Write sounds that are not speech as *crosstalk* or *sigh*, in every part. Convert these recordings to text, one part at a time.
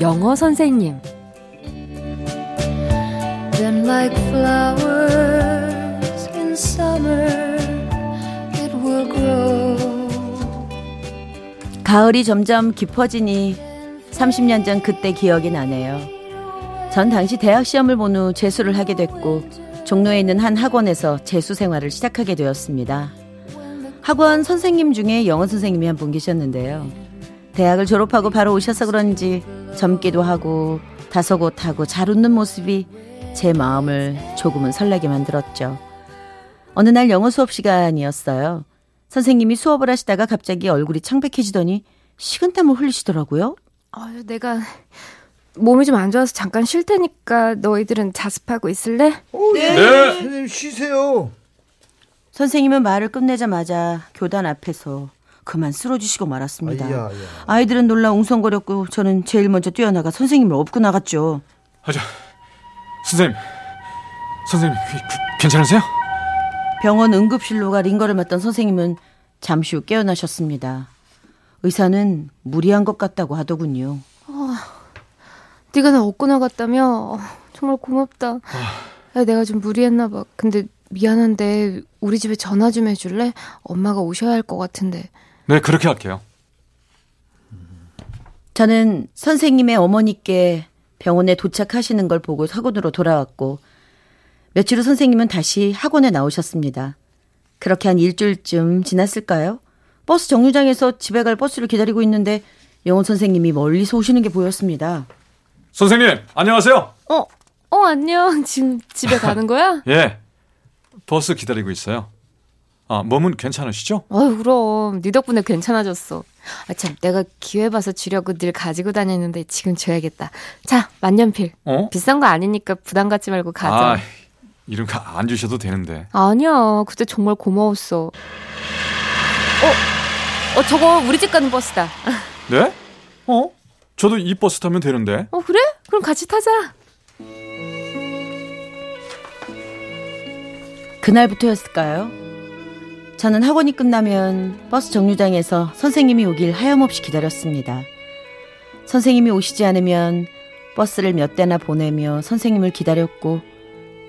영어 선생님 Then like flowers in summer it will grow 가을이 점점 깊어지니 30년 전 그때 기억이 나네요. 전 당시 대학 시험을 본 후 재수를 하게 됐고 종로에 있는 한 학원에서 재수 생활을 시작하게 되었습니다. 학원 선생님 중에 영어 선생님이 한 분 계셨는데요. 대학을 졸업하고 바로 오셔서 그런지 젊기도 하고 다소곳하고 잘 웃는 모습이 제 마음을 조금은 설레게 만들었죠. 어느 날 영어 수업 시간이었어요. 선생님이 수업을 하시다가 갑자기 얼굴이 창백해지더니 식은땀을 흘리시더라고요. 아, 내가 몸이 좀 안 좋아서 잠깐 쉴 테니까 너희들은 자습하고 있을래? 오, 네. 네. 선생님 쉬세요. 선생님은 말을 끝내자마자 교단 앞에서 그만 쓰러지시고 말았습니다. 아이야, 아이야. 아이들은 놀라 웅성거렸고 저는 제일 먼저 뛰어나가 선생님을 업고 나갔죠. 하자. 선생님. 선생님 괜찮으세요? 병원 응급실로 가 링거를 맞던 선생님은 잠시 후 깨어나셨습니다. 의사는 무리한 것 같다고 하더군요. 어, 네가 나 업고 나갔다며? 어, 정말 고맙다. 어. 야, 내가 좀 무리했나 봐. 근데 미안한데 우리 집에 전화 좀 해줄래? 엄마가 오셔야 할 것 같은데. 네, 그렇게 할게요. 저는 선생님의 어머니께 병원에 도착하시는 걸 보고 학원으로 돌아왔고 며칠 후 선생님은 다시 학원에 나오셨습니다. 그렇게 한 일주일쯤 지났을까요? 버스 정류장에서 집에 갈 버스를 기다리고 있는데 영원 선생님이 멀리서 오시는 게 보였습니다. 선생님, 안녕하세요. 어, 어, 안녕. 지금 집에 가는 거야? *laughs* 예. 버스 기다리고 있어요. 아, 몸은 괜찮으시죠? 어, 그럼. 네 덕분에 괜찮아졌어. 아, 참, 내가 기회 봐서 주려고 늘 가지고 다니는데 지금 줘야겠다. 자, 만년필. 어? 비싼 거 아니니까 부담 갖지 말고 가져. 아, 이런 거 안 주셔도 되는데. 아니야. 그때 정말 고마웠어. 어, 어, 저거 우리 집 가는 버스다. 네? 어? 저도 이 버스 타면 되는데. 어, 그래? 그럼 같이 타자. 그날부터였을까요? 저는 학원이 끝나면 버스 정류장에서 선생님이 오길 하염없이 기다렸습니다. 선생님이 오시지 않으면 버스를 몇 대나 보내며 선생님을 기다렸고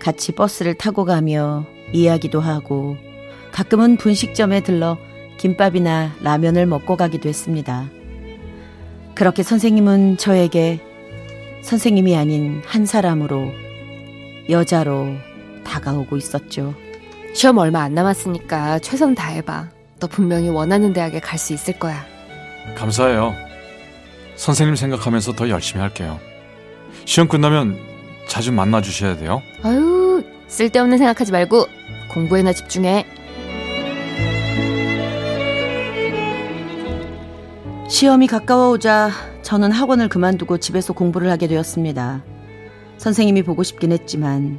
같이 버스를 타고 가며 이야기도 하고 가끔은 분식점에 들러 김밥이나 라면을 먹고 가기도 했습니다. 그렇게 선생님은 저에게 선생님이 아닌 한 사람으로 여자로 다가오고 있었죠. 시험 얼마 안 남았으니까 최선 다해봐. 너 분명히 원하는 대학에 갈 수 있을 거야. 감사해요. 선생님 생각하면서 더 열심히 할게요. 시험 끝나면 자주 만나 주셔야 돼요. 아유, 쓸데없는 생각하지 말고 공부에나 집중해. 시험이 가까워오자 저는 학원을 그만두고 집에서 공부를 하게 되었습니다. 선생님이 보고 싶긴 했지만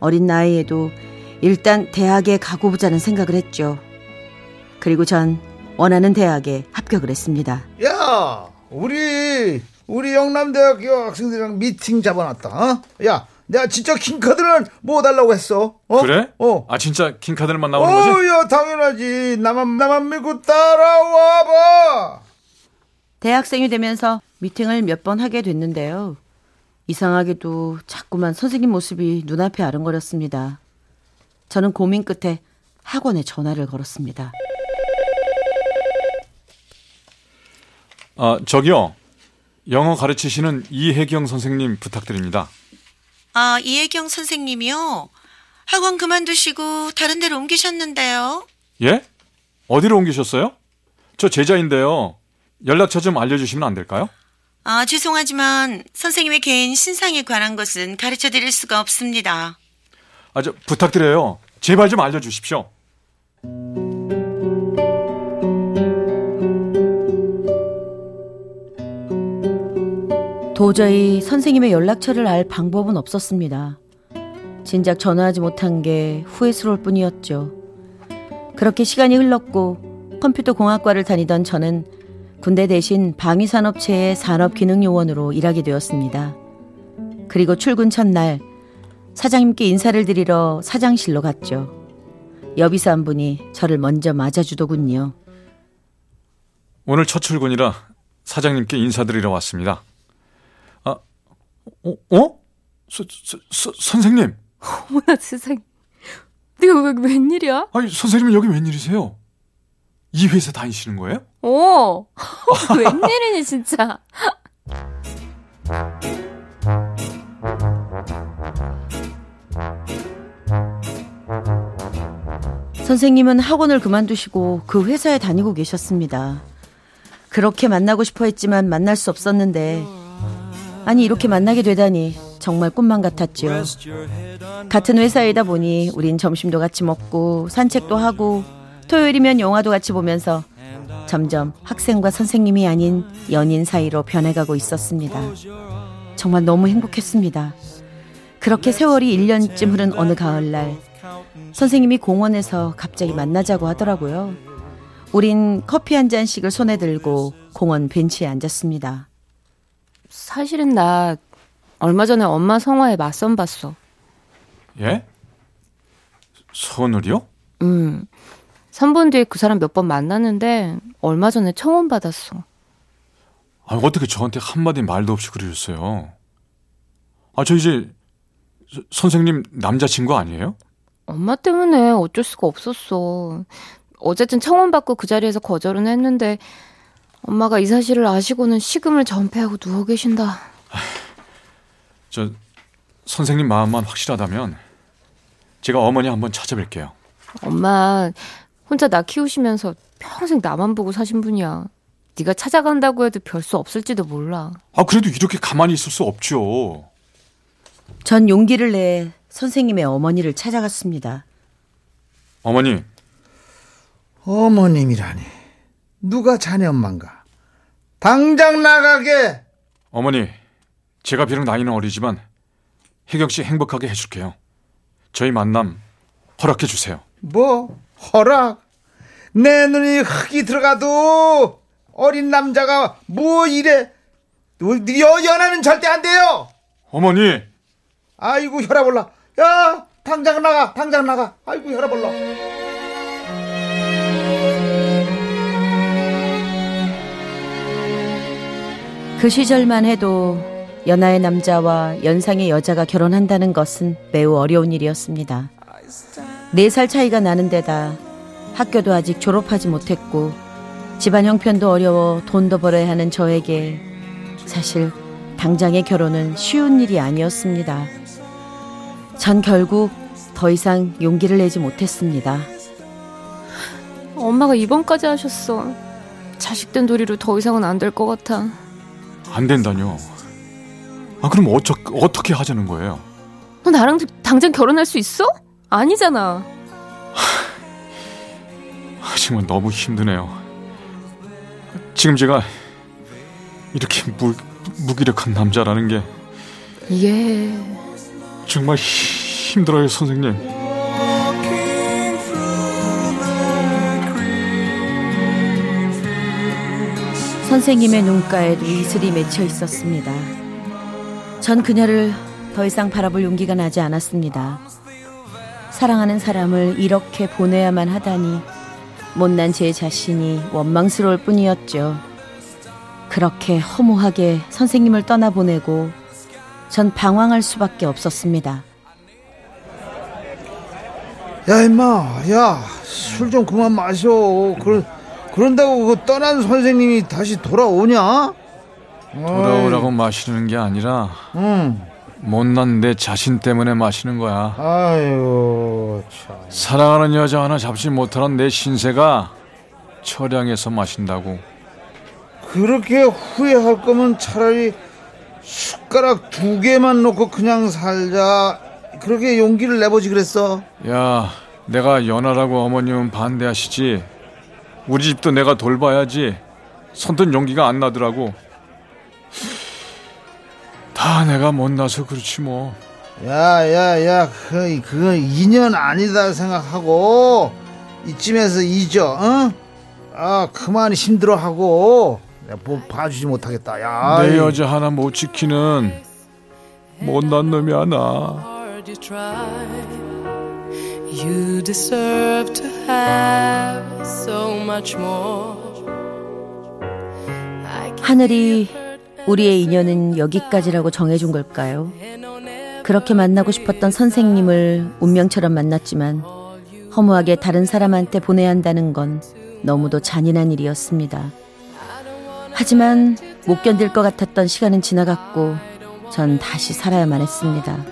어린 나이에도 일단 대학에 가고 보자는 생각을 했죠. 그리고 전 원하는 대학에 합격을 했습니다. 야, 우리 우리 영남대학교 학생들이랑 미팅 잡아놨다. 어? 야, 내가 진짜 킹카드를 뭐 달라고 했어. 어? 그래? 어. 아 진짜 킹카드만 나오는 어, 거지? 야, 당연하지. 나만 나만 믿고 따라와 봐. 대학생이 되면서 미팅을 몇 번 하게 됐는데요. 이상하게도 자꾸만 선생님 모습이 눈앞에 아른거렸습니다. 저는 고민 끝에 학원에 전화를 걸었습니다. 아, 저기요. 영어 가르치시는 이혜경 선생님 부탁드립니다. 아, 이혜경 선생님이요? 학원 그만두시고 다른 데로 옮기셨는데요. 예? 어디로 옮기셨어요? 저 제자인데요. 연락처 좀 알려주시면 안 될까요? 아, 죄송하지만 선생님의 개인 신상에 관한 것은 가르쳐 드릴 수가 없습니다. 아, 저 부탁드려요. 제발 좀 알려주십시오. 도저히 선생님의 연락처를 알 방법은 없었습니다. 진작 전화하지 못한 게 후회스러울 뿐이었죠. 그렇게 시간이 흘렀고 컴퓨터 공학과를 다니던 저는 군대 대신 방위산업체의 산업기능요원으로 일하게 되었습니다. 그리고 출근 첫날 사장님께 인사를 드리러 사장실로 갔죠. 여비사 한 분이 저를 먼저 맞아주더군요. 오늘 첫 출근이라 사장님께 인사드리러 왔습니다. 아, 어? 어? 서, 서, 서, 선생님. 어머나 세상에. 네가 왜, 웬일이야? 아니, 선생님은 여기 웬일이세요? 이 회사 다니시는 거예요? 어. *laughs* 웬일이니 진짜. 선생님은 학원을 그만두시고 그 회사에 다니고 계셨습니다. 그렇게 만나고 싶어 했지만 만날 수 없었는데, 아니, 이렇게 만나게 되다니 정말 꿈만 같았죠. 같은 회사이다 보니 우린 점심도 같이 먹고 산책도 하고 토요일이면 영화도 같이 보면서 점점 학생과 선생님이 아닌 연인 사이로 변해가고 있었습니다. 정말 너무 행복했습니다. 그렇게 세월이 1년쯤 흐른 어느 가을날 선생님이 공원에서 갑자기 만나자고 하더라고요. 우린 커피 한 잔씩을 손에 들고 공원 벤치에 앉았습니다. 사실은 나 얼마 전에 엄마 성화에 맞선 봤어. 예? 선울이요? 음. 3분 뒤에 그 사람 몇 번 만났는데 얼마 전에 청혼 받았어. 아, 어떻게 저한테 한마디 말도 없이 그러셨어요? 아, 저 이제 서, 선생님 남자친구 아니에요? 엄마 때문에 어쩔 수가 없었어. 어쨌든 청혼 받고 그 자리에서 거절은 했는데 엄마가 이 사실을 아시고는 식음을 전폐하고 누워 계신다. 저 선생님 마음만 확실하다면 제가 어머니 한번 찾아뵐게요. 엄마 혼자 나 키우시면서 평생 나만 보고 사신 분이야. 네가 찾아간다고 해도 별 수 없을지도 몰라. 아, 그래도 이렇게 가만히 있을 수 없죠. 전 용기를 내 선생님의 어머니를 찾아갔습니다. 어머니, 어머님이라니. 누가 자네 엄마인가? 당장 나가게! 어머니, 제가 비록 나이는 어리지만 혜경 씨 행복하게 해줄게요. 저희 만남 허락해 주세요. 뭐? 허락? 내 눈이 흙이 들어가도 어린 남자가 뭐 이래? 여, 연애는 절대 안 돼요! 어머니, 아이고, 혈압 올라. 야! 당장 나가! 당장 나가! 아이고, 혈압 올라. 그 시절만 해도 연하의 남자와 연상의 여자가 결혼한다는 것은 매우 어려운 일이었습니다. 네 살 차이가 나는 데다 학교도 아직 졸업하지 못했고 집안 형편도 어려워 돈도 벌어야 하는 저에게 사실 당장의 결혼은 쉬운 일이 아니었습니다. 전 결국 더 이상 용기를 내지 못했습니다. 엄마가 입원까지 하셨어. 자식된 도리로 더 이상은 안 될 것 같아. 안 된다뇨. 아, 그럼 어쩌, 어떻게 하자는 거예요? 너 나랑 당장 결혼할 수 있어? 아니잖아. 아, 정말 너무 힘드네요. 지금 제가 이렇게 무, 무기력한 남자라는 게 이게 정말 힘들어요, 선생님. 선생님의 눈가에도 이슬이 맺혀 있었습니다. 전 그녀를 더 이상 바라볼 용기가 나지 않았습니다. 사랑하는 사람을 이렇게 보내야만 하다니 못난 제 자신이 원망스러울 뿐이었죠. 그렇게 허무하게 선생님을 떠나보내고 전 방황할 수밖에 없었습니다. 야, 임마. 야, 술 좀 그만 마셔. 그, 그런다고 그 떠난 선생님이 다시 돌아오냐? 돌아오라고 마시는 게 아니라 응. 못난 내 자신 때문에 마시는 거야. 아유, 참. 사랑하는 여자 하나 잡지 못하는 내 신세가 처량해서 마신다고. 그렇게 후회할 거면 차라리 숟가락 두 개만 놓고 그냥 살자. 그렇게 용기를 내보지 그랬어. 야, 내가 연하라고 어머님은 반대하시지. 우리 집도 내가 돌봐야지. 선뜻 용기가 안 나더라고. 다 내가 못나서 그렇지 뭐. 야야야 그 그건 인연 아니다 생각하고 이쯤에서 잊어 어? 아 그만 힘들어하고 내가 뭐 봐주지 못하겠다 야내 이- 여자 하나 못 지키는 못난 놈이 하나. you deserve to have so much more. 하늘이 우리의 인연은 여기까지라고 정해준 걸까요? 그렇게 만나고 싶었던 선생님을 운명처럼 만났지만 허무하게 다른 사람한테 보내야 한다는 건 너무도 잔인한 일이었습니다. 하지만 못 견딜 것 같았던 시간은 지나갔고 전 다시 살아야만 했습니다.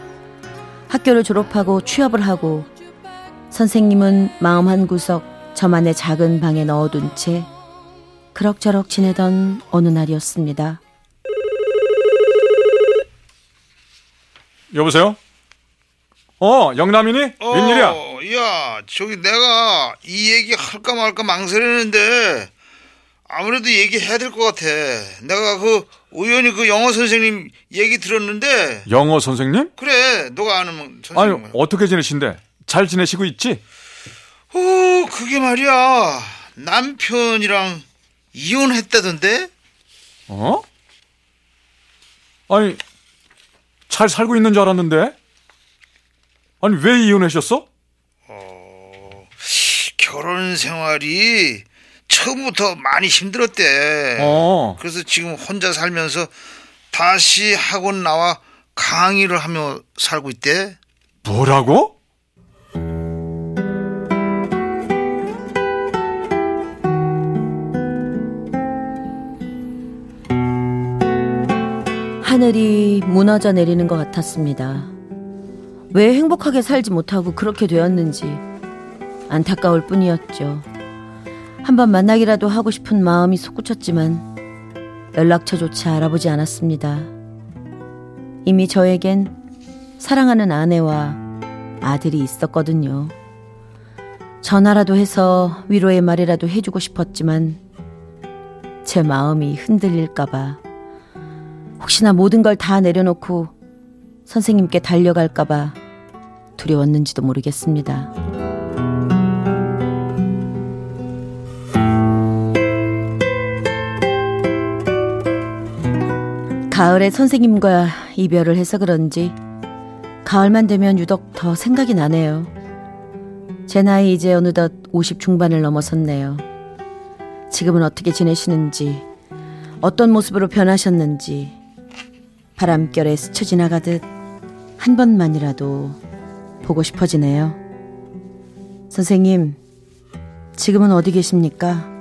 학교를 졸업하고 취업을 하고 선생님은 마음 한 구석 저만의 작은 방에 넣어둔 채 그럭저럭 지내던 어느 날이었습니다. 여보세요? 어, 영남이니? 웬일이야? 어, 야 저기 내가 이 얘기 할까 말까 망설이는데 아무래도 얘기해야 될 것 같아 내가 그 우연히 그 영어 선생님 얘기 들었는데 영어 선생님? 그래 너가 아는 아니, 선생님 어떻게 지내신대? 잘 지내시고 있지? 어, 그게 말이야. 남편이랑 이혼했다던데? 어? 아니, 잘 살고 있는 줄 알았는데? 아니, 왜 이혼하셨어? 결혼 생활이 처음부터 많이 힘들었대. 어, 그래서 지금 혼자 살면서 다시 학원 나와 강의를 하며 살고 있대. 뭐라고? 하늘이 무너져 내리는 것 같았습니다. 왜 행복하게 살지 못하고 그렇게 되었는지 안타까울 뿐이었죠. 한번 만나기라도 하고 싶은 마음이 솟구쳤지만 연락처조차 알아보지 않았습니다. 이미 저에겐 사랑하는 아내와 아들이 있었거든요. 전화라도 해서 위로의 말이라도 해주고 싶었지만 제 마음이 흔들릴까봐 혹시나 모든 걸 다 내려놓고 선생님께 달려갈까봐 두려웠는지도 모르겠습니다. 가을에 선생님과 이별을 해서 그런지 가을만 되면 유독 더 생각이 나네요. 제 나이 이제 어느덧 50 중반을 넘어섰네요. 지금은 어떻게 지내시는지, 어떤 모습으로 변하셨는지, 바람결에 스쳐 지나가듯 한 번만이라도 보고 싶어지네요. 선생님, 지금은 어디 계십니까?